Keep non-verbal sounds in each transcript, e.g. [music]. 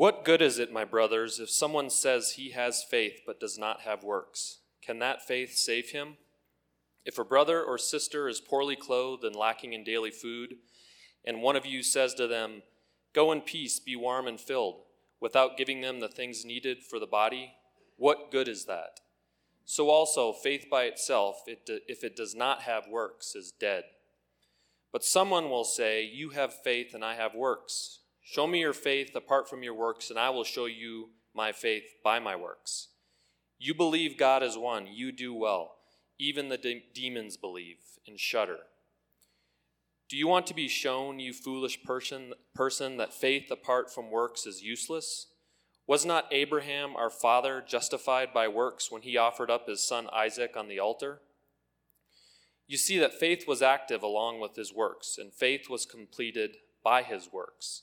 What good is it, my brothers, if someone says he has faith but does not have works? Can that faith save him? If a brother or sister is poorly clothed and lacking in daily food, and one of you says to them, Go in peace, be warm and filled, without giving them the things needed for the body, what good is that? So also, faith by itself, if it does not have works, is dead. But someone will say, You have faith and I have works. Show me your faith apart from your works, and I will show you my faith by my works. You believe God is one, you do well. Even the de- demons believe and shudder. Do you want to be shown, you foolish person, person, that faith apart from works is useless? Was not Abraham, our father, justified by works when he offered up his son Isaac on the altar? You see that faith was active along with his works, and faith was completed by his works.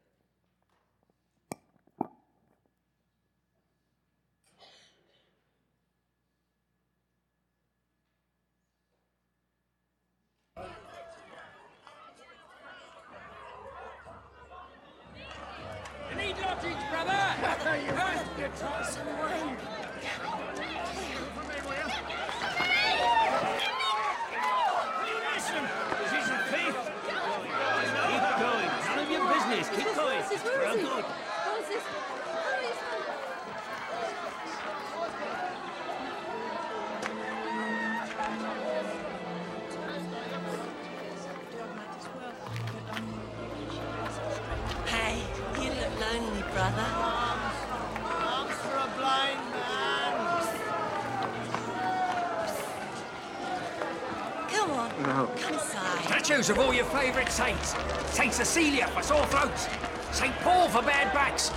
Of all your favourite saints. Saint Cecilia for sore throats. Saint Paul for bad backs.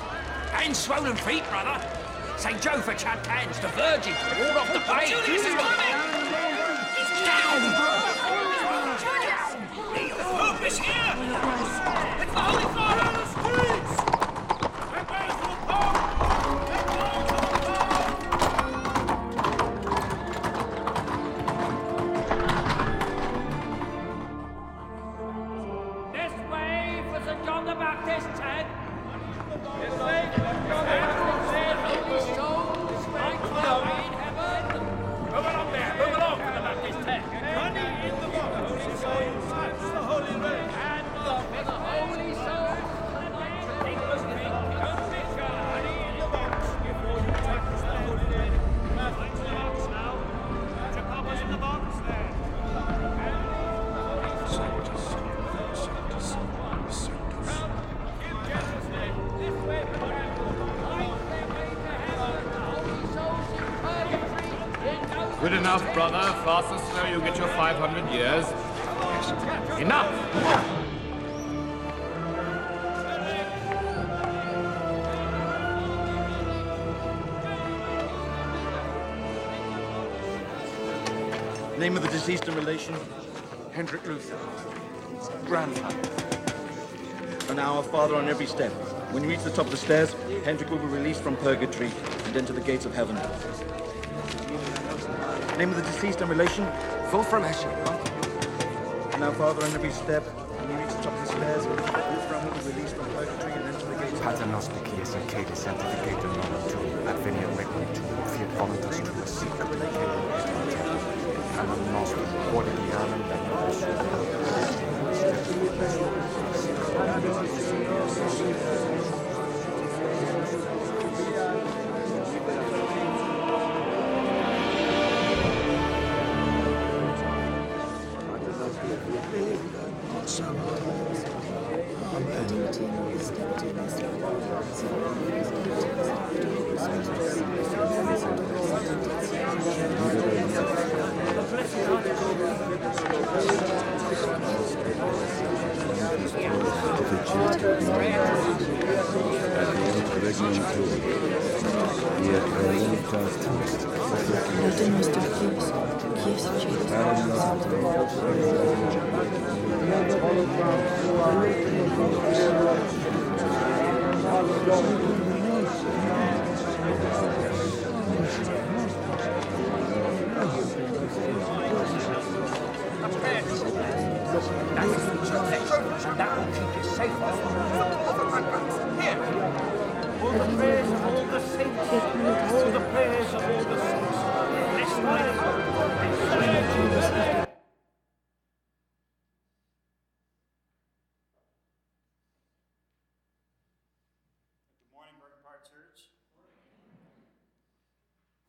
And swollen feet, brother. Saint Joe for chapped hands. The Virgin ward off the plague. Julius is coming! Down! The Pope is here! It's Name of the deceased and relation? Hendrik Luther. Grandfather. And our father on every step. When you reach the top of the stairs, Hendrik will be released from purgatory and enter the gates of heaven. Name of the deceased and relation? Escher. And our father on every step. When you reach the top of the stairs, Wolfram will be released from purgatory and enter the gates of heaven. Pater noster, qui es in sanctificatum nomen tuum, adveniat regnum tuum, fiat voluntas tua nostro quotidiano da Heute nuestro Dios, Dios That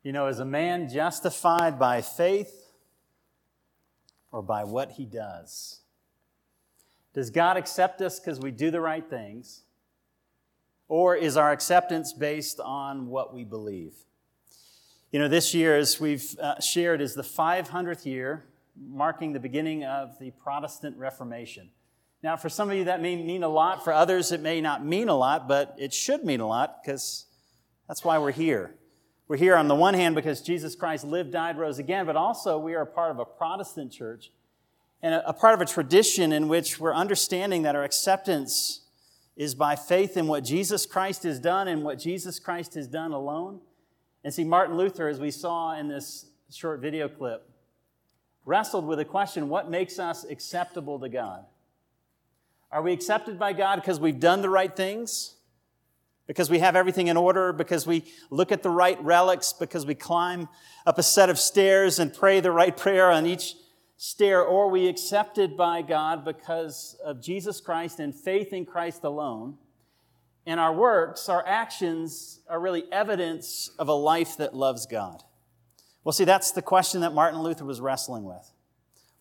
You know, is a man justified by faith or by what he does? Does God accept us because we do the right things? Or is our acceptance based on what we believe? You know, this year, as we've uh, shared, is the 500th year marking the beginning of the Protestant Reformation. Now, for some of you, that may mean a lot. For others, it may not mean a lot, but it should mean a lot because that's why we're here. We're here on the one hand because Jesus Christ lived, died, rose again, but also we are a part of a Protestant church and a, a part of a tradition in which we're understanding that our acceptance is by faith in what Jesus Christ has done and what Jesus Christ has done alone. And see, Martin Luther, as we saw in this short video clip, wrestled with the question what makes us acceptable to God? Are we accepted by God because we've done the right things? Because we have everything in order, because we look at the right relics, because we climb up a set of stairs and pray the right prayer on each stair, or we accepted by God because of Jesus Christ and faith in Christ alone. And our works, our actions, are really evidence of a life that loves God. Well, see, that's the question that Martin Luther was wrestling with.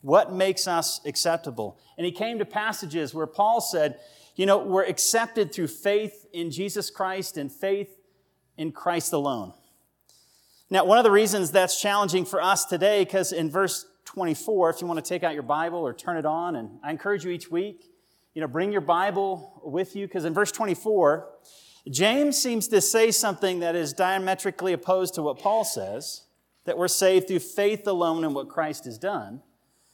What makes us acceptable? And he came to passages where Paul said, you know, we're accepted through faith in Jesus Christ and faith in Christ alone. Now, one of the reasons that's challenging for us today, because in verse 24, if you want to take out your Bible or turn it on, and I encourage you each week, you know, bring your Bible with you, because in verse 24, James seems to say something that is diametrically opposed to what Paul says, that we're saved through faith alone in what Christ has done.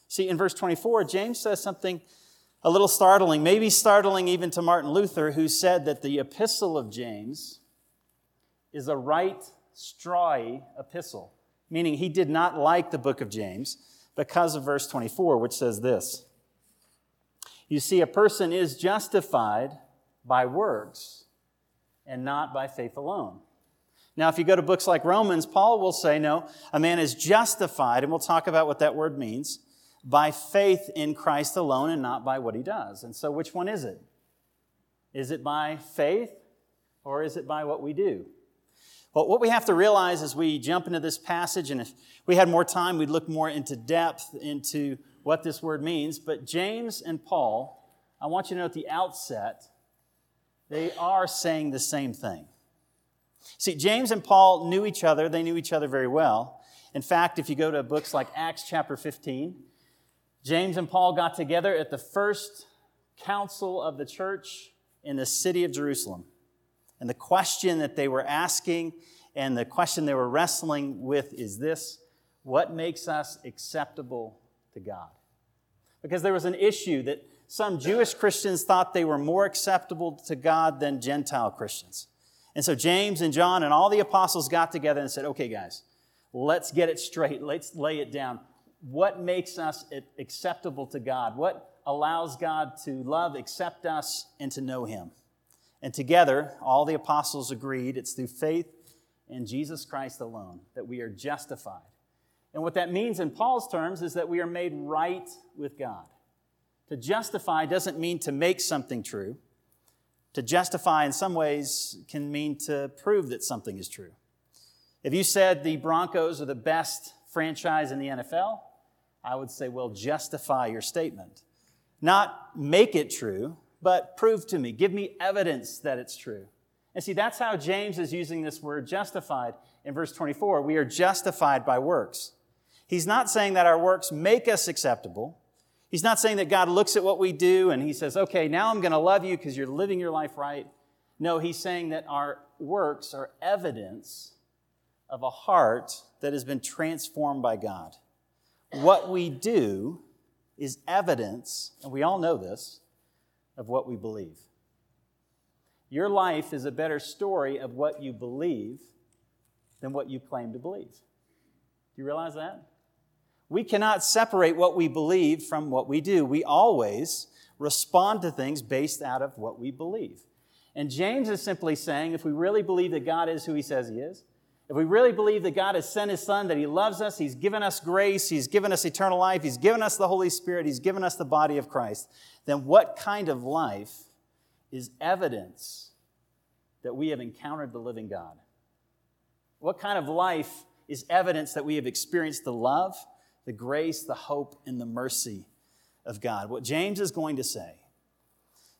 See, in verse 24, James says something a little startling, maybe startling even to Martin Luther, who said that the epistle of James is a right, strawy epistle, meaning he did not like the book of James because of verse 24, which says this You see, a person is justified by works and not by faith alone. Now, if you go to books like Romans, Paul will say, no, a man is justified, and we'll talk about what that word means by faith in Christ alone and not by what he does. And so, which one is it? Is it by faith or is it by what we do? Well, what we have to realize as we jump into this passage, and if we had more time, we'd look more into depth into what this word means. But James and Paul, I want you to know at the outset, they are saying the same thing. See, James and Paul knew each other, they knew each other very well. In fact, if you go to books like Acts chapter 15, James and Paul got together at the first council of the church in the city of Jerusalem. And the question that they were asking and the question they were wrestling with is this What makes us acceptable to God? Because there was an issue that some Jewish Christians thought they were more acceptable to God than Gentile Christians. And so James and John and all the apostles got together and said, okay, guys, let's get it straight. Let's lay it down what makes us acceptable to God, what allows God to love, accept us, and to know Him. And together, all the apostles agreed it's through faith in Jesus Christ alone that we are justified. And what that means in Paul's terms is that we are made right with God. To justify doesn't mean to make something true. To justify, in some ways, can mean to prove that something is true. If you said the Broncos are the best franchise in the NFL, I would say, well, justify your statement. Not make it true, but prove to me. Give me evidence that it's true. And see, that's how James is using this word justified in verse 24. We are justified by works. He's not saying that our works make us acceptable. He's not saying that God looks at what we do and he says, okay, now I'm going to love you because you're living your life right. No, he's saying that our works are evidence of a heart that has been transformed by God. What we do is evidence, and we all know this, of what we believe. Your life is a better story of what you believe than what you claim to believe. Do you realize that? We cannot separate what we believe from what we do. We always respond to things based out of what we believe. And James is simply saying if we really believe that God is who he says he is, if we really believe that God has sent his son, that he loves us, he's given us grace, he's given us eternal life, he's given us the Holy Spirit, he's given us the body of Christ, then what kind of life is evidence that we have encountered the living God? What kind of life is evidence that we have experienced the love, the grace, the hope, and the mercy of God? What James is going to say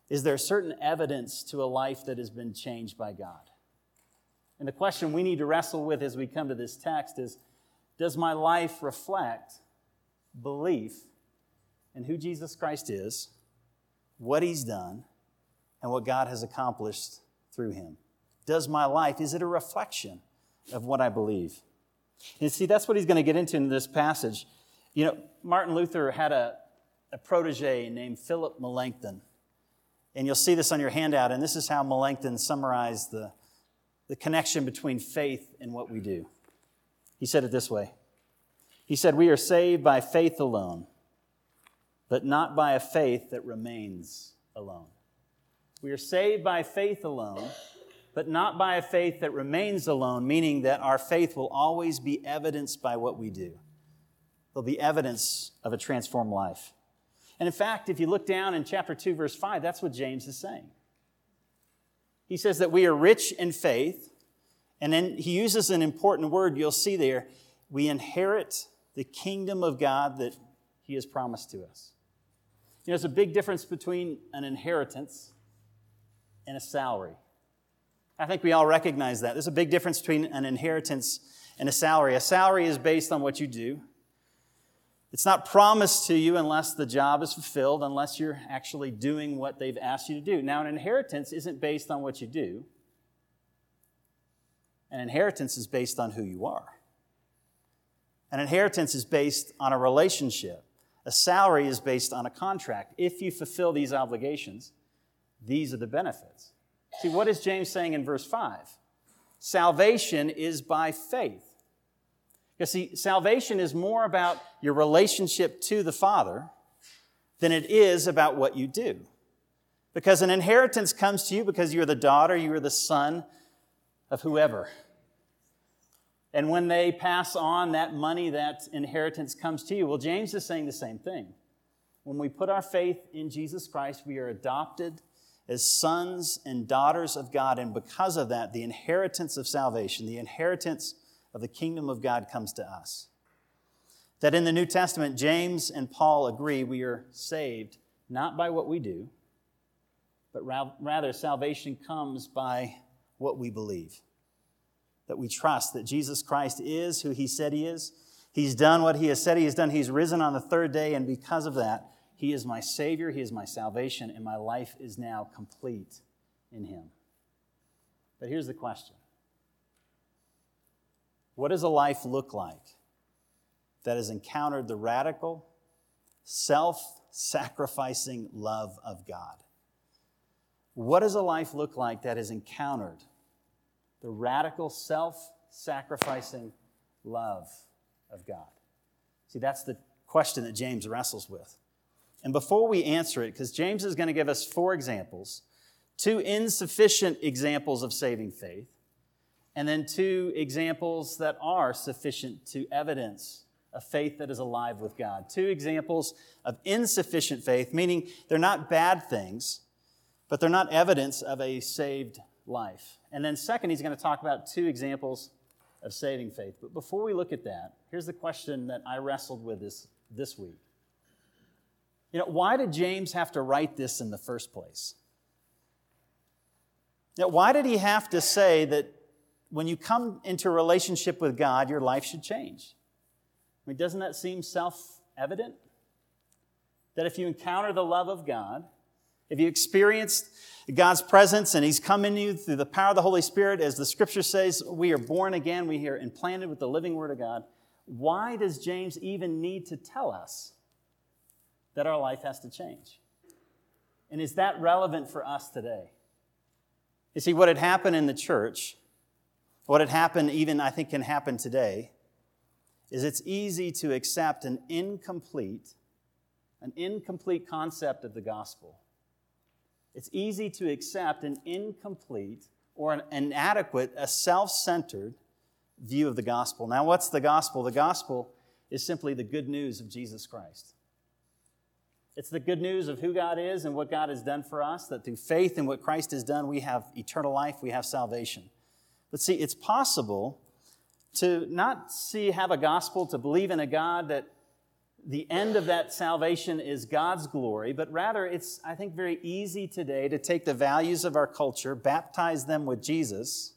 is there certain evidence to a life that has been changed by God? And the question we need to wrestle with as we come to this text is Does my life reflect belief in who Jesus Christ is, what he's done, and what God has accomplished through him? Does my life, is it a reflection of what I believe? And see, that's what he's going to get into in this passage. You know, Martin Luther had a, a protege named Philip Melanchthon. And you'll see this on your handout, and this is how Melanchthon summarized the, the connection between faith and what we do. He said it this way He said, We are saved by faith alone, but not by a faith that remains alone. We are saved by faith alone, but not by a faith that remains alone, meaning that our faith will always be evidenced by what we do. There'll be evidence of a transformed life. And in fact, if you look down in chapter 2, verse 5, that's what James is saying. He says that we are rich in faith, and then he uses an important word you'll see there. We inherit the kingdom of God that he has promised to us. You know, there's a big difference between an inheritance and a salary. I think we all recognize that. There's a big difference between an inheritance and a salary. A salary is based on what you do, it's not promised to you unless the job is fulfilled, unless you're actually doing what they've asked you to do. Now, an inheritance isn't based on what you do, an inheritance is based on who you are. An inheritance is based on a relationship. A salary is based on a contract. If you fulfill these obligations, these are the benefits. See, what is James saying in verse 5? Salvation is by faith. You see, salvation is more about your relationship to the Father than it is about what you do. Because an inheritance comes to you because you're the daughter, you are the son of whoever. And when they pass on that money, that inheritance comes to you. Well, James is saying the same thing. When we put our faith in Jesus Christ, we are adopted as sons and daughters of God. And because of that, the inheritance of salvation, the inheritance of the kingdom of God comes to us. That in the New Testament, James and Paul agree we are saved not by what we do, but rather salvation comes by what we believe. That we trust that Jesus Christ is who he said he is. He's done what he has said he has done. He's risen on the third day, and because of that, he is my Savior, he is my salvation, and my life is now complete in him. But here's the question what does a life look like that has encountered the radical, self sacrificing love of God? What does a life look like that has encountered the radical, self sacrificing love of God? See, that's the question that James wrestles with. And before we answer it, because James is going to give us four examples, two insufficient examples of saving faith, and then two examples that are sufficient to evidence a faith that is alive with God. Two examples of insufficient faith, meaning they're not bad things, but they're not evidence of a saved life. And then, second, he's going to talk about two examples of saving faith. But before we look at that, here's the question that I wrestled with this, this week. You know, why did James have to write this in the first place? Now, why did he have to say that when you come into relationship with God, your life should change. I mean, doesn't that seem self evident? That if you encounter the love of God, Have you experienced God's presence and He's come in you through the power of the Holy Spirit? As the scripture says, we are born again, we are implanted with the living Word of God. Why does James even need to tell us that our life has to change? And is that relevant for us today? You see, what had happened in the church, what had happened, even I think can happen today, is it's easy to accept an incomplete, an incomplete concept of the gospel. It's easy to accept an incomplete or an inadequate, a self centered view of the gospel. Now, what's the gospel? The gospel is simply the good news of Jesus Christ. It's the good news of who God is and what God has done for us, that through faith in what Christ has done, we have eternal life, we have salvation. But see, it's possible to not see, have a gospel, to believe in a God that the end of that salvation is God's glory, but rather it's, I think, very easy today to take the values of our culture, baptize them with Jesus,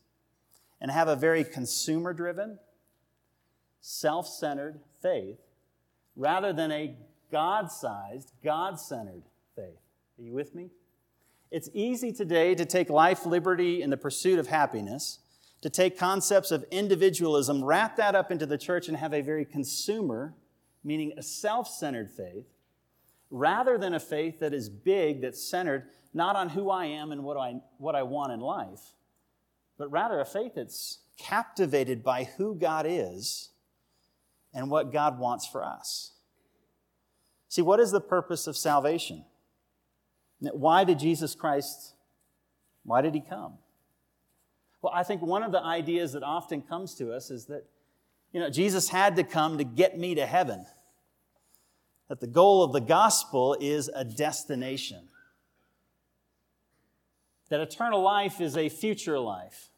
and have a very consumer driven, self centered faith rather than a God sized, God centered faith. Are you with me? It's easy today to take life, liberty, and the pursuit of happiness, to take concepts of individualism, wrap that up into the church, and have a very consumer, meaning a self centered faith, rather than a faith that is big, that's centered not on who I am and what I, what I want in life, but rather a faith that's captivated by who God is and what God wants for us. See, what is the purpose of salvation? Why did Jesus Christ, why did he come? Well, I think one of the ideas that often comes to us is that, you know, Jesus had to come to get me to heaven. That the goal of the gospel is a destination. That eternal life is a future life.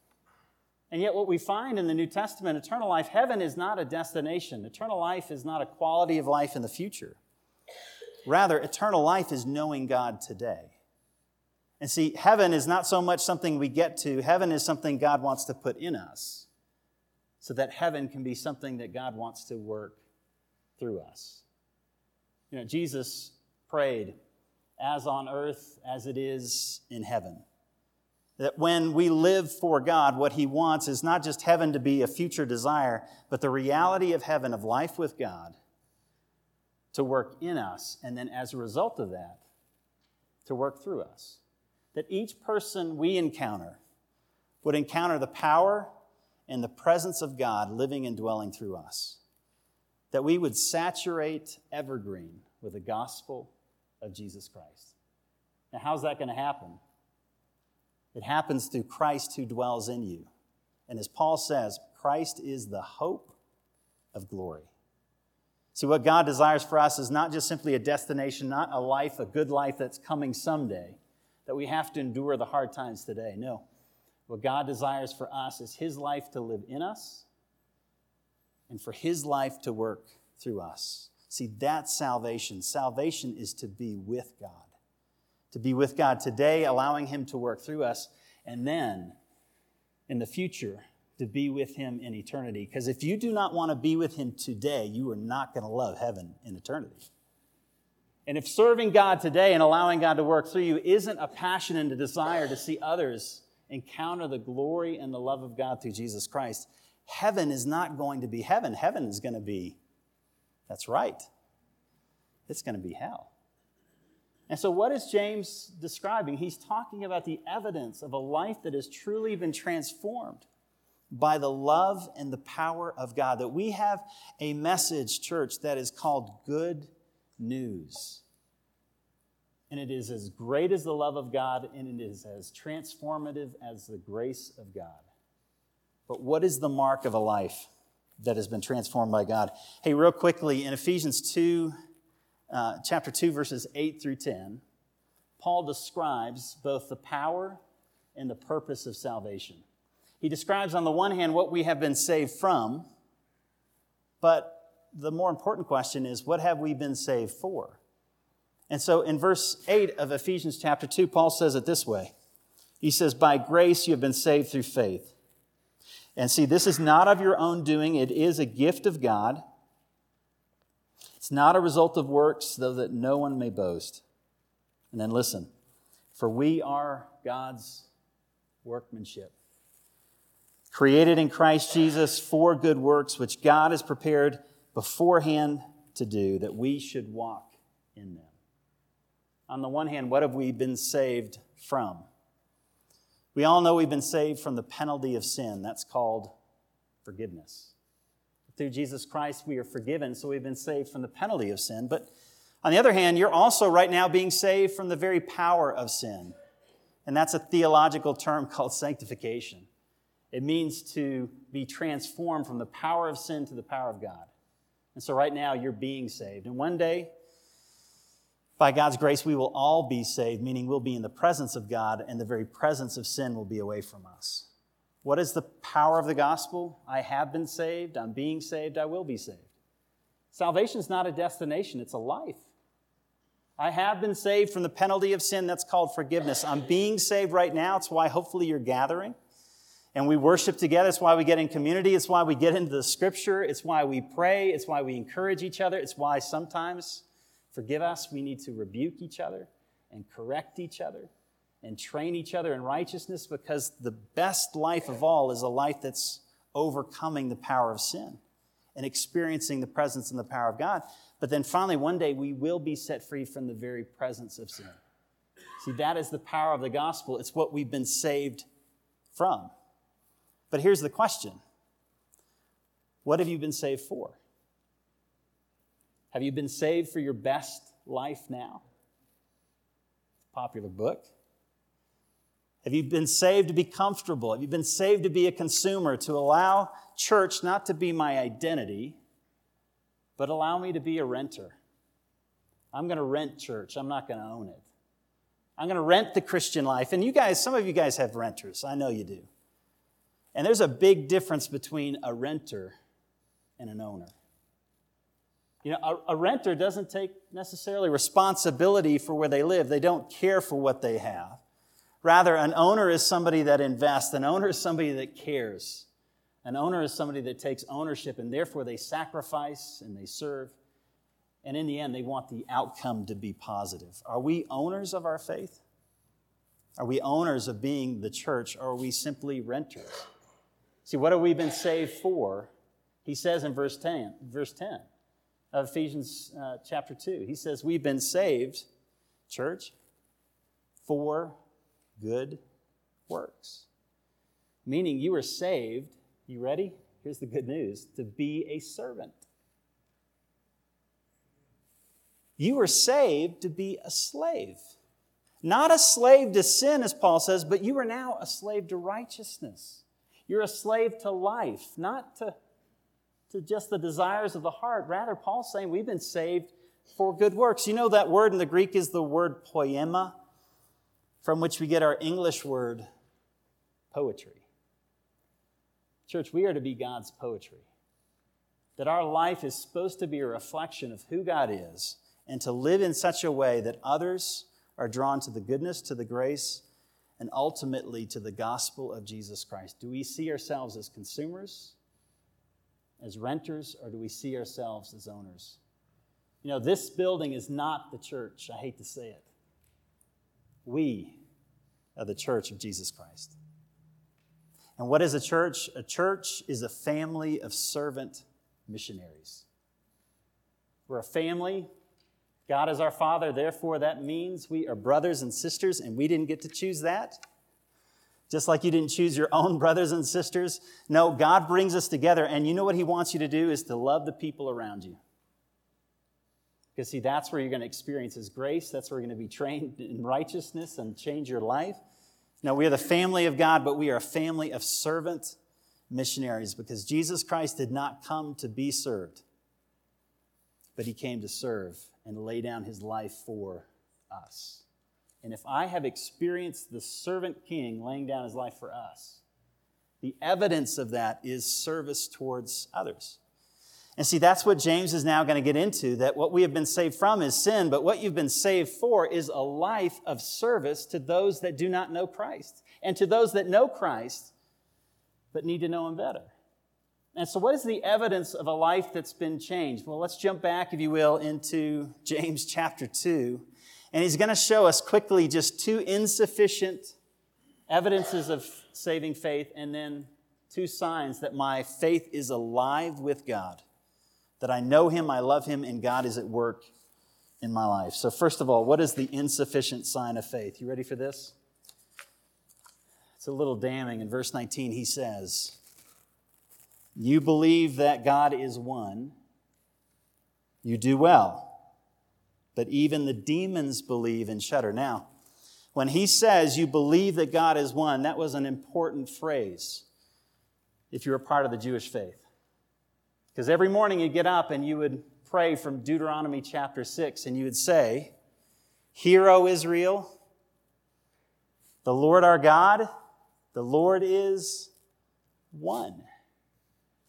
And yet, what we find in the New Testament, eternal life, heaven is not a destination. Eternal life is not a quality of life in the future. Rather, eternal life is knowing God today. And see, heaven is not so much something we get to, heaven is something God wants to put in us so that heaven can be something that God wants to work through us. You know, Jesus prayed, as on earth as it is in heaven. That when we live for God, what He wants is not just heaven to be a future desire, but the reality of heaven, of life with God, to work in us, and then as a result of that, to work through us. That each person we encounter would encounter the power and the presence of God living and dwelling through us. That we would saturate Evergreen with the gospel of Jesus Christ. Now, how's that going to happen? It happens through Christ who dwells in you. And as Paul says, Christ is the hope of glory. See, what God desires for us is not just simply a destination, not a life, a good life that's coming someday, that we have to endure the hard times today. No. What God desires for us is His life to live in us and for His life to work through us. See, that's salvation. Salvation is to be with God to be with God today, allowing Him to work through us, and then in the future, to be with Him in eternity. Because if you do not want to be with Him today, you are not going to love heaven in eternity. And if serving God today and allowing God to work through you isn't a passion and a desire to see others encounter the glory and the love of God through Jesus Christ, heaven is not going to be heaven. Heaven is going to be, that's right, it's going to be hell. And so, what is James describing? He's talking about the evidence of a life that has truly been transformed by the love and the power of God. That we have a message, church, that is called good news. And it is as great as the love of God, and it is as transformative as the grace of God. But what is the mark of a life that has been transformed by God? Hey, real quickly, in Ephesians 2 uh, chapter 2, verses 8 through 10, Paul describes both the power and the purpose of salvation. He describes, on the one hand, what we have been saved from, but the more important question is, what have we been saved for? And so in verse 8 of Ephesians chapter 2, Paul says it this way He says, By grace you have been saved through faith. And see, this is not of your own doing, it is a gift of God it's not a result of works, though that no one may boast. And then listen For we are God's workmanship, created in Christ Jesus for good works, which God has prepared beforehand to do, that we should walk in them. On the one hand, what have we been saved from? We all know we've been saved from the penalty of sin. That's called forgiveness. Through Jesus Christ, we are forgiven, so we've been saved from the penalty of sin. But on the other hand, you're also right now being saved from the very power of sin. And that's a theological term [laughs] called sanctification. It means to be transformed from the power of sin to the power of God. And so right now, you're being saved. And one day, by God's grace, we will all be saved, meaning we'll be in the presence of God, and the very presence of sin will be away from us. What is the power of the gospel? I have been saved, I'm being saved, I will be saved. Salvation is not a destination, it's a life. I have been saved from the penalty of sin that's called forgiveness. I'm being saved right now. It's why hopefully you're gathering. And we worship together. It's why we get in community. It's why we get into the scripture. It's why we pray. It's why we encourage each other. It's why sometimes forgive us. We need to rebuke each other and correct each other and train each other in righteousness because the best life of all is a life that's overcoming the power of sin and experiencing the presence and the power of God. But then finally, one day, we will be set free from the very presence of sin. See, that is the power of the gospel. It's what we've been saved from. But here's the question What have you been saved for? Have you been saved for your best life now? Popular book. Have you been saved to be comfortable? Have you been saved to be a consumer, to allow church not to be my identity, but allow me to be a renter? I'm going to rent church, I'm not going to own it. I'm going to rent the Christian life. And you guys, some of you guys have renters. I know you do. And there's a big difference between a renter and an owner. You know, a, a, renter doesn't take necessarily responsibility for where they live, they don't care for what they have. Rather, an owner is somebody that invests, an owner is somebody that cares. An owner is somebody that takes ownership, and therefore they sacrifice and they serve. And in the end, they want the outcome to be positive. Are we owners of our faith? Are we owners of being the church, or are we simply renters? See, what have we been saved for? He says in verse 10, verse 10 of Ephesians uh, chapter 2. He says, We've been saved, church, for good works. Meaning you were saved, you ready? Here's the good news to be a servant. You were saved to be a slave. Not a slave to sin, as Paul says, but you are now a slave to righteousness. You're a slave to life, not to to just the desires of the heart. Rather, Paul's saying we've been saved for good works. You know that word in the Greek is the word poiema, from which we get our English word poetry. Church, we are to be God's poetry. That our life is supposed to be a reflection of who God is and to live in such a way that others are drawn to the goodness, to the grace, and ultimately to the gospel of Jesus Christ. Do we see ourselves as consumers? as renters or do we see ourselves as owners? You know, this building is not the church. I hate to say it. We are the church of Jesus Christ. And what is a church? A church is a family of servant missionaries. We're a family. God is our Father, therefore, that means we are brothers and sisters, and we didn't get to choose that. Just like you didn't choose your own [laughs] brothers and sisters. No, God brings us together, and you know what He wants you to do is to love the people around you. Because, see, that's where you're going to experience His grace. That's where you're going to be trained [laughs] in righteousness and change your life. Now, we are the family of God, but we are a family of servant missionaries because Jesus Christ did not come to be served, but He came to serve and lay down His life for us. And if I have experienced the servant king laying down his life for us, the evidence of that is service towards others. And see, that's what James is now going to get into that what we have been saved from is sin, but what you've been saved for is a life of service to those that do not know Christ and to those that know Christ but need to know him better. And so, what is the evidence of a life that's been changed? Well, let's jump back, if you will, into [laughs] James chapter 2 And he's going to show us quickly just two insufficient evidences of saving faith and then two signs that my faith is alive with God, that I know him, I love him, and God is at work in my life. So, first of all, what is the insufficient sign of faith? You ready for this? It's a little damning. In verse 19, he says, You believe that God is one, you do well. But even the demons believe and shudder. Now, when he says you believe that God is one, that was an important phrase if you were part of the Jewish faith. Because every morning you'd get up and you would pray from Deuteronomy chapter 6 and you would say, Hear, O Israel, the Lord our God, the Lord is one.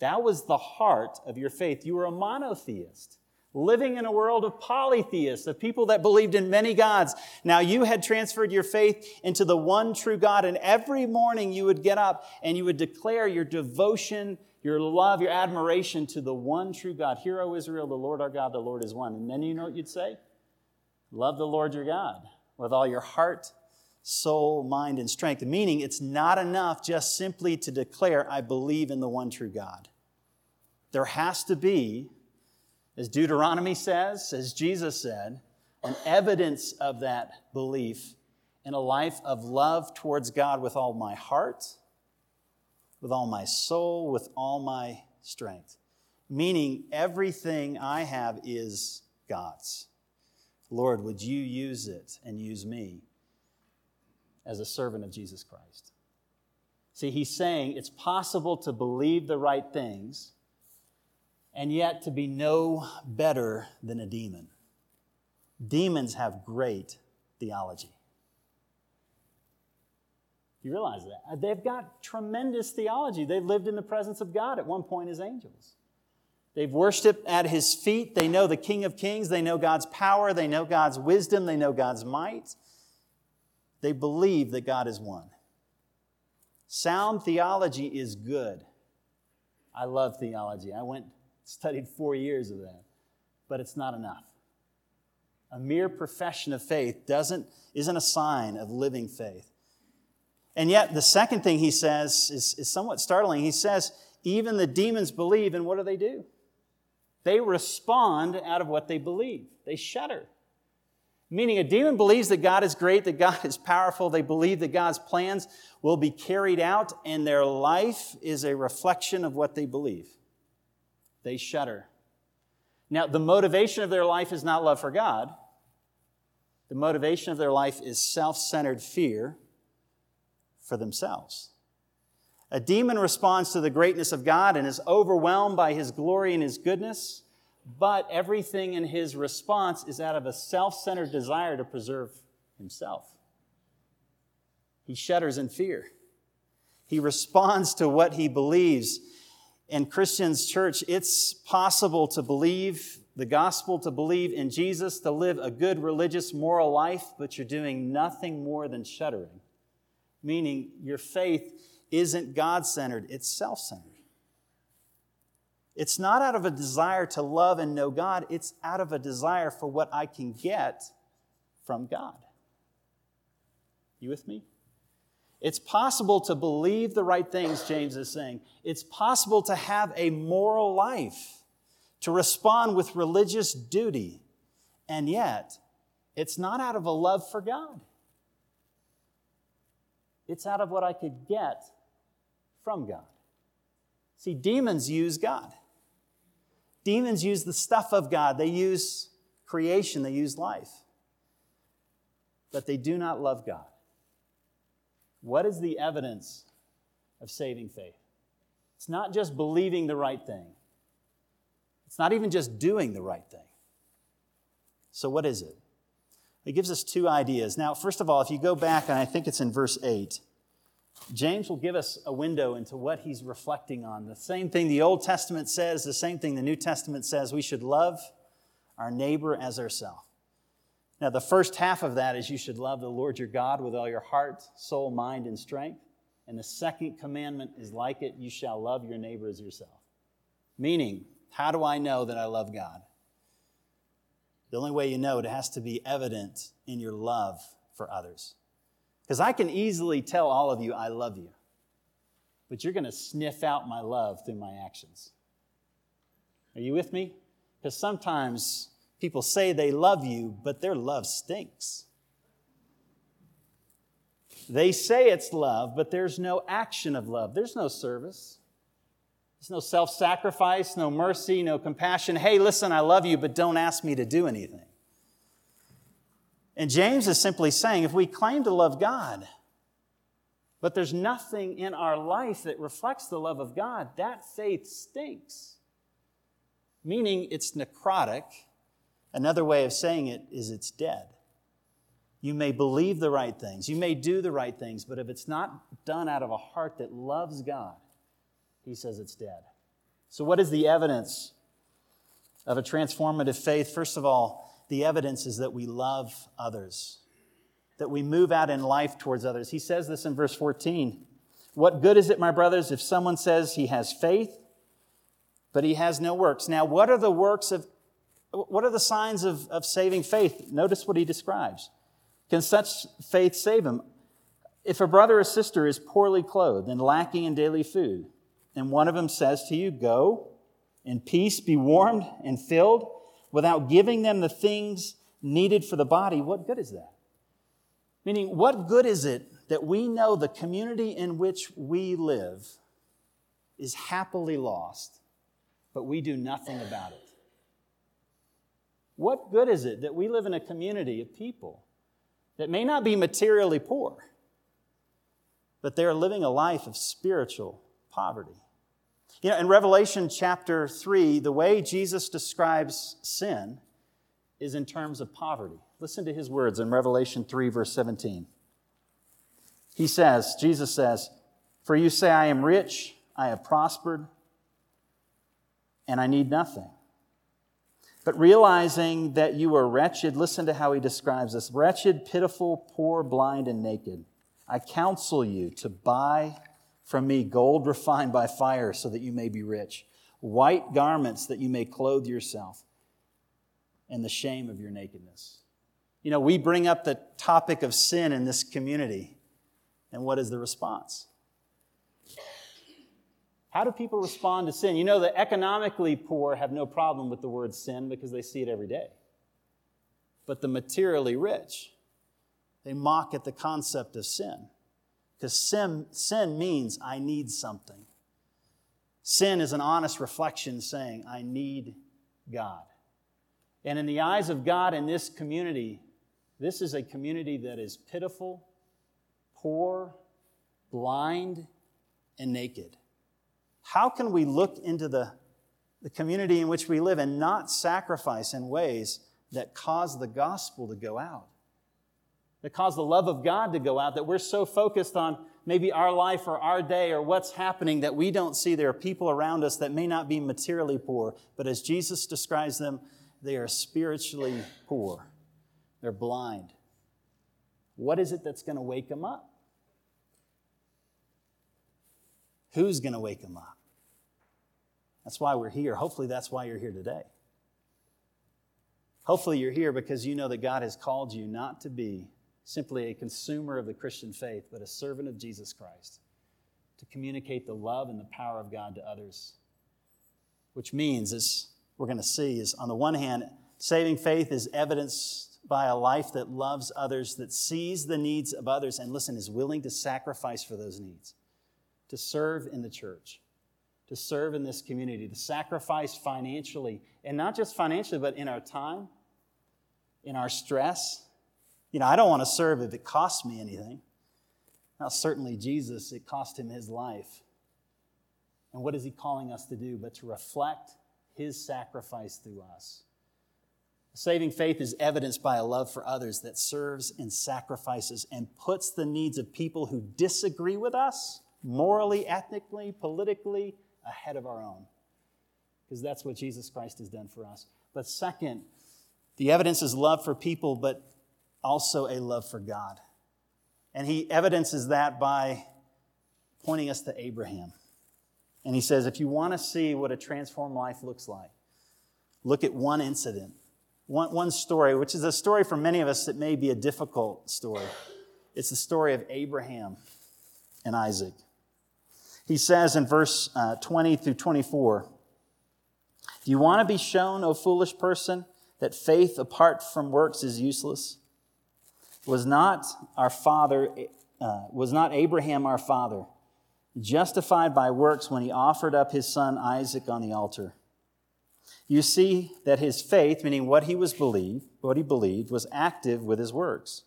That was the heart of your faith. You were a monotheist living in a world of polytheists, of people that believed in many gods. Now you had transferred your faith into the one true God, and every morning you would get up and you would declare your devotion, your love, your admiration to the one true God. Hear, O Israel, the Lord our God, the Lord is one. And then you know what you'd say? Love the Lord your God with all your heart, soul, mind, and strength. Meaning, it's not enough just simply to declare, I believe in the one true God. There has to be as Deuteronomy says, as Jesus said, an evidence of that belief in a life of love towards God with all my heart, with all my soul, with all my strength. Meaning, everything I have is God's. Lord, would you use it and use me as a servant of Jesus Christ? See, he's saying it's possible to believe the right things and yet to be no better than a demon. Demons have great theology. You realize that? They've got tremendous theology. They've lived in the presence of God at one point as angels. They've worshiped at his feet. They know the King of Kings. They know God's power. They know God's wisdom. They know God's might. They believe that God is one. Sound theology is good. I love theology. I went studied four years of that, but it's not enough. A mere profession of faith doesn't, isn't a sign of living faith. And yet, the second thing he says is, is somewhat startling. He says, even the demons believe, and what do they do? They respond out of what they believe. They shudder. Meaning, a demon believes that God is great, that God is powerful. They believe that God's plans will be carried out, and their life is a reflection of what they believe they shudder. Now, the motivation of their life is not love for God. The motivation of their life is self centered fear for themselves. A demon responds to the greatness of God and is overwhelmed by his glory and his goodness, but everything in his response is out of a self centered desire to preserve himself. He shudders in fear. He responds to what he believes in Christians church, it's possible to believe the gospel, to believe in Jesus, to live a good religious moral life, but you're doing nothing more than shuddering. Meaning your faith isn't God centered, it's self centered. It's not out of a desire to love and know God, it's out of a desire for what I can get from God. You with me? It's possible to believe the right things, James is saying. It's possible to have a moral life, to respond with religious duty, and yet it's not out of a love for God. It's out of what I could get from God. See, demons use God. Demons use the stuff of God. They use creation, they use life. But they do not love God. What is the evidence of saving faith? It's not just believing the right thing, it's not even just doing the right thing. So, what is it? It gives us two ideas. Now, first of all, if you go back, and I think it's in verse 8, James will give us a window into what he's reflecting on. The same thing the Old Testament says, the same thing the New Testament says. We should love our neighbor as ourselves. Now, the first half of that is you should love the Lord your God with all your heart, soul, mind, and strength. And the second commandment is like it you shall love your neighbor as yourself. Meaning, how do I know that I love God? The only way you know it has to be evident in your love for others. Because I can easily tell all of you, I love you. But you're going to sniff out my love through my actions. Are you with me? Because sometimes people say they love you, but their love stinks. They say it's love, but there's no action of love. There's no service. There's no self sacrifice, no mercy, no compassion. Hey, listen, I love you, but don't ask me to do anything. And James is simply saying if we claim to love God, but there's nothing in our life that reflects the love of God, that faith stinks. Meaning it's necrotic. Another way of saying it is it's dead. You may believe the right things, you may do the right things, but if it's not done out of a heart that loves God, he says it's dead. So, what is the evidence of a transformative faith? First of all, the evidence is that we love others, that we move out in life towards others. He says this in verse 14. What good is it, my brothers, if someone says he has faith, but he has no works? Now, what are the works of, what are the signs of, of saving faith? Notice what he describes. Can such faith save him? If a brother or sister is poorly clothed and lacking in daily food, and one of them says to you, Go in peace, be warmed and filled, without giving them the things needed for the body, what good is that? Meaning, what good is it that we know the community in which we live is happily lost, but we do nothing about it? What good is it that we live in a community of people that may not be materially poor, but they are living a life of spiritual poverty? You know, in Revelation chapter 3, the way Jesus describes sin is in terms of poverty. Listen to his words in Revelation 3, verse 17. He says, Jesus says, For you say, I am rich, I have prospered, and I need nothing. But realizing that you are wretched, listen to how he describes this wretched, pitiful, poor, blind, and naked. I counsel you to buy from me gold refined by fire so that you may be rich, white garments that you may clothe yourself, and the shame of your nakedness. You know, we bring up the topic of sin in this community, and what is the response? How do people respond to sin? You know, the economically poor have no problem with the word sin because they see it every day. But the materially rich, they mock at the concept of sin. Because sin, sin means I need something. Sin is an honest reflection saying, I need God. And in the eyes of God in this community, this is a community that is pitiful, poor, blind, and naked. How can we look into the, the community in which we live and not sacrifice in ways that cause the gospel to go out? That cause the love of God to go out, that we're so focused on maybe our life or our day or what's happening that we don't see there are people around us that may not be materially poor, but as Jesus describes them, they are spiritually poor. They're blind. What is it that's going to wake them up? Who's going to wake them up? That's why we're here. Hopefully, that's why you're here today. Hopefully, you're here because you know that God has called you not to be simply a consumer of the Christian faith, but a servant of Jesus Christ to communicate the love and the power of God to others. Which means, as we're going to see, is on the one hand, saving faith is evidenced by a life that loves others, that sees the needs of others, and listen, is willing to sacrifice for those needs, to serve in the church, to serve in this community, to sacrifice financially, and not just financially, but in our time, in our stress, you know, I don't want to serve if it costs me anything. Now, certainly Jesus, it cost him his life. And what is he calling us to do but to reflect his sacrifice through us? Saving faith is evidenced by a love for others that serves and sacrifices and puts the needs of people who disagree with us, morally, ethnically, politically, ahead of our own. Because that's what Jesus Christ has done for us. But second, the evidence is love for people, but also a love for God. And he evidences that by pointing us to Abraham. And he says, if you want to see what a transformed life looks like, look at one incident one, one story, which is a story for many of us that may be a difficult story. It's the story of Abraham and Isaac. He says in verse uh, 20 through 24 Do you want to be shown, O foolish person, that faith apart from works is useless? Was not our father, uh, was not Abraham our father, justified by works when he offered up his son Isaac on the altar? You see that his faith, meaning what he was believed, what he believed, was active with his works.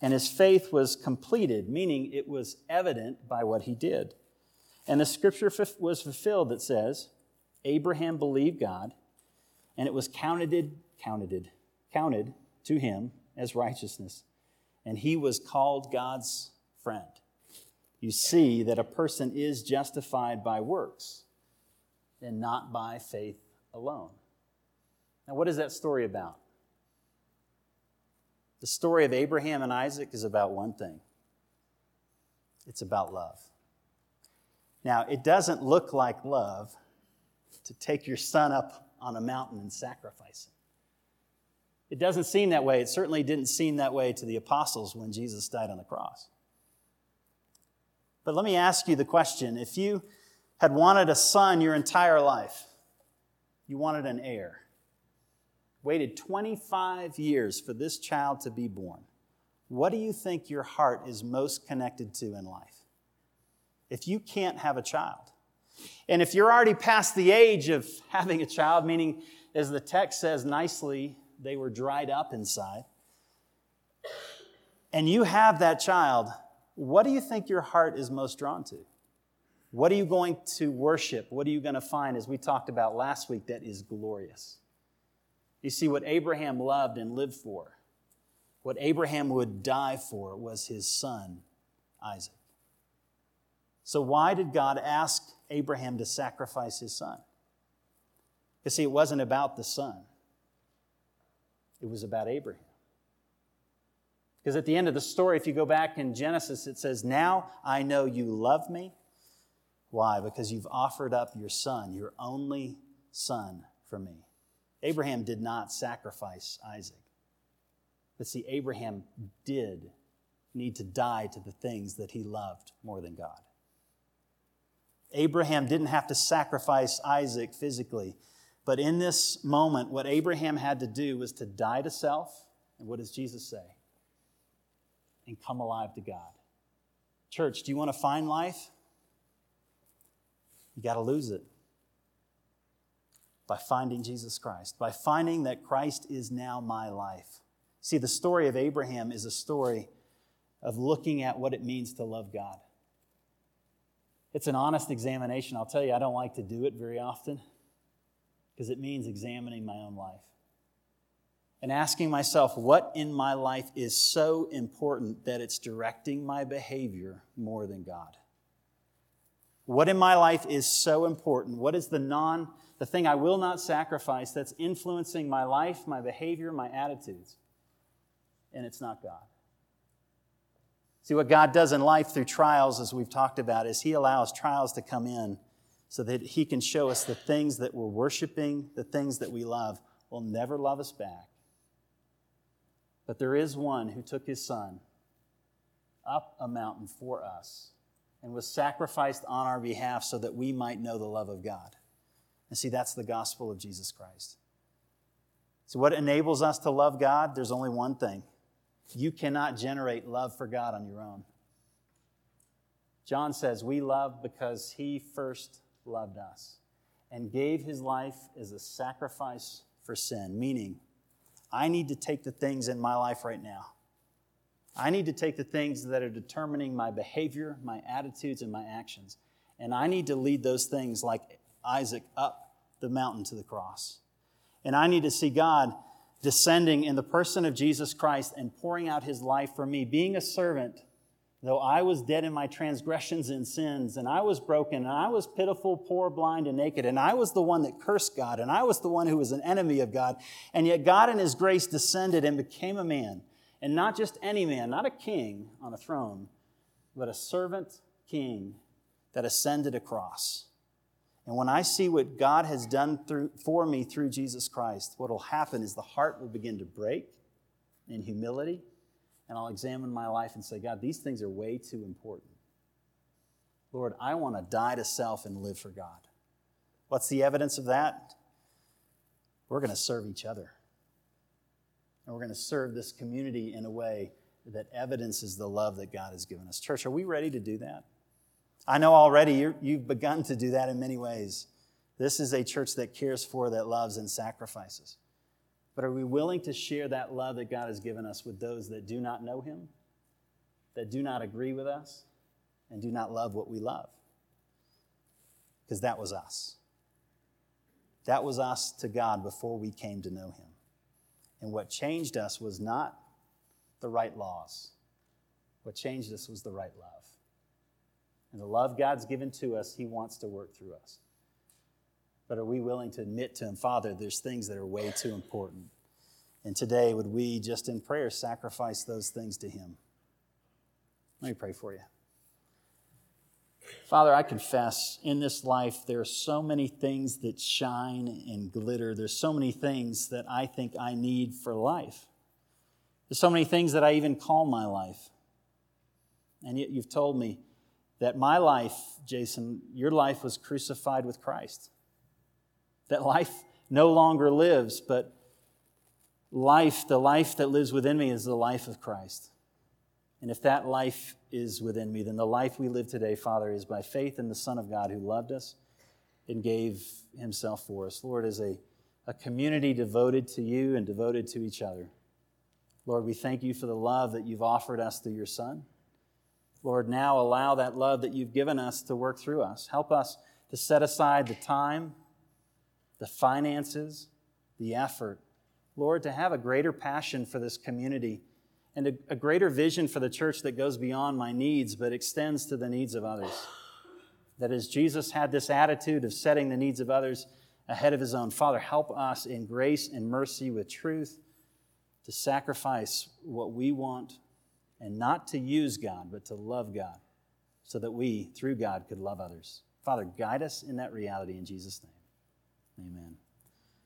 And his faith was completed, meaning it was evident by what he did. And the scripture was fulfilled that says, Abraham believed God, and it was counted, counted, counted to him as righteousness. And he was called God's friend. You see that a person is justified by works and not by faith alone. Now, what is that story about? The story of Abraham and Isaac is about one thing it's about love. Now, it doesn't look like love to take your son up on a mountain and sacrifice him. It doesn't seem that way. It certainly didn't seem that way to the apostles when Jesus died on the cross. But let me ask you the question if you had wanted a son your entire life, you wanted an heir, waited 25 years for this child to be born, what do you think your heart is most connected to in life? if you can't have a child. And if you're already past the age of having a child, meaning, as the text says nicely, they were dried up inside, and you have that child, what do you think your heart is most drawn to? What are you going to worship? What are you going to find, as we talked about last week, that is glorious? You see, what Abraham loved and lived for, what Abraham would die for, was his son, Isaac. So, why did God ask Abraham to sacrifice his son? You see, it wasn't about the son, it was about Abraham. Because at the end of the story, if you go back in Genesis, it says, Now I know you love me. Why? Because you've offered up your son, your only son, for me. Abraham did not sacrifice Isaac. But see, Abraham did need to die to the things that he loved more than God. Abraham didn't have to sacrifice Isaac physically. But in this moment, what Abraham had to do was to die to self. And what does Jesus say? And come alive to God. Church, do you want to find life? You got to lose it by finding Jesus Christ, by finding that Christ is now my life. See, the story of Abraham is a story of looking at what it means to love God. It's an honest examination. I'll tell you, I don't like to do it very often because it means examining my own life and asking myself what in my life is so important that it's directing my behavior more than God. What in my life is so important? What is the non the thing I will not sacrifice that's influencing my life, my behavior, my attitudes? And it's not God. See, what God does in life through trials, as we've talked about, is He allows trials to come in so that He can show us the things that we're worshiping, the things that we love, will never love us back. But there is one who took His Son up a mountain for us and was sacrificed on our behalf so that we might know the love of God. And see, that's the gospel of Jesus Christ. So, what enables us to love God? There's only one thing you cannot generate love for God on your own. John says, We love because he first loved us and gave his life as a sacrifice for sin, meaning, I need to take the things in my life right now. I need to take the things that are determining my behavior, my attitudes, and my actions. And I need to lead those things like Isaac up the mountain to the cross. And I need to see God descending in the person of Jesus Christ and pouring out his life for me, being a servant, though I was dead in my transgressions and sins, and I was broken, and I was pitiful, poor, blind, and naked, and I was the one that cursed God, and I was the one who was an enemy of God. And yet God in his grace descended and became a man, and not just any man, not a king on a throne, but a servant king that ascended a cross And when I see what God has done through, for me through Jesus Christ, what will happen is the heart will begin to break in humility, and I'll examine my life and say, God, these things are way too important. Lord, I want to die to self and live for God. What's the evidence of that? We're going to serve each other. And we're going to serve this community in a way that evidences the love that God has given us. Church, are we ready to do that? I know already you have begun to do that in many ways. This is a church that cares for, that loves, and sacrifices. But are we willing to share that love that God has given us with those that do not know Him, that do not agree with us, and do not love what we love? Because that was us. That was us to God before we came to know Him. And what changed us was not the right laws. What changed us was the right love. And the love God's given to us, He wants to work through us. But are we willing to admit to Him, Father, there's things that are way too important? And today, would we just in prayer sacrifice those things to Him? Let me pray for you. Father, I confess in this life there are so many things that shine and glitter. There's so many things that I think I need for life. There's so many things that I even call my life. And yet you've told me that my life, Jason, your life was crucified with Christ. That life no longer lives, but life, the life that lives within me, is the life of Christ. And if that life is within me, then the life we live today, Father, is by faith in the Son of God who loved us and gave himself for us. Lord, as a, a community devoted to you and devoted to each other. Lord, we thank you for the love that you've offered us through your Son. Lord, now allow that love that you've given us to work through us. Help us to set aside the time, the finances, the effort, Lord, to have a greater passion for this community and a, a, greater vision for the church that goes beyond my needs but extends to the needs of others. That as Jesus had this attitude of setting the needs of others ahead of his own, Father, help us in grace and mercy with truth to sacrifice what we want and not to use God, but to love God so that we, through God, could love others. Father, guide us in that reality in Jesus' name. Amen.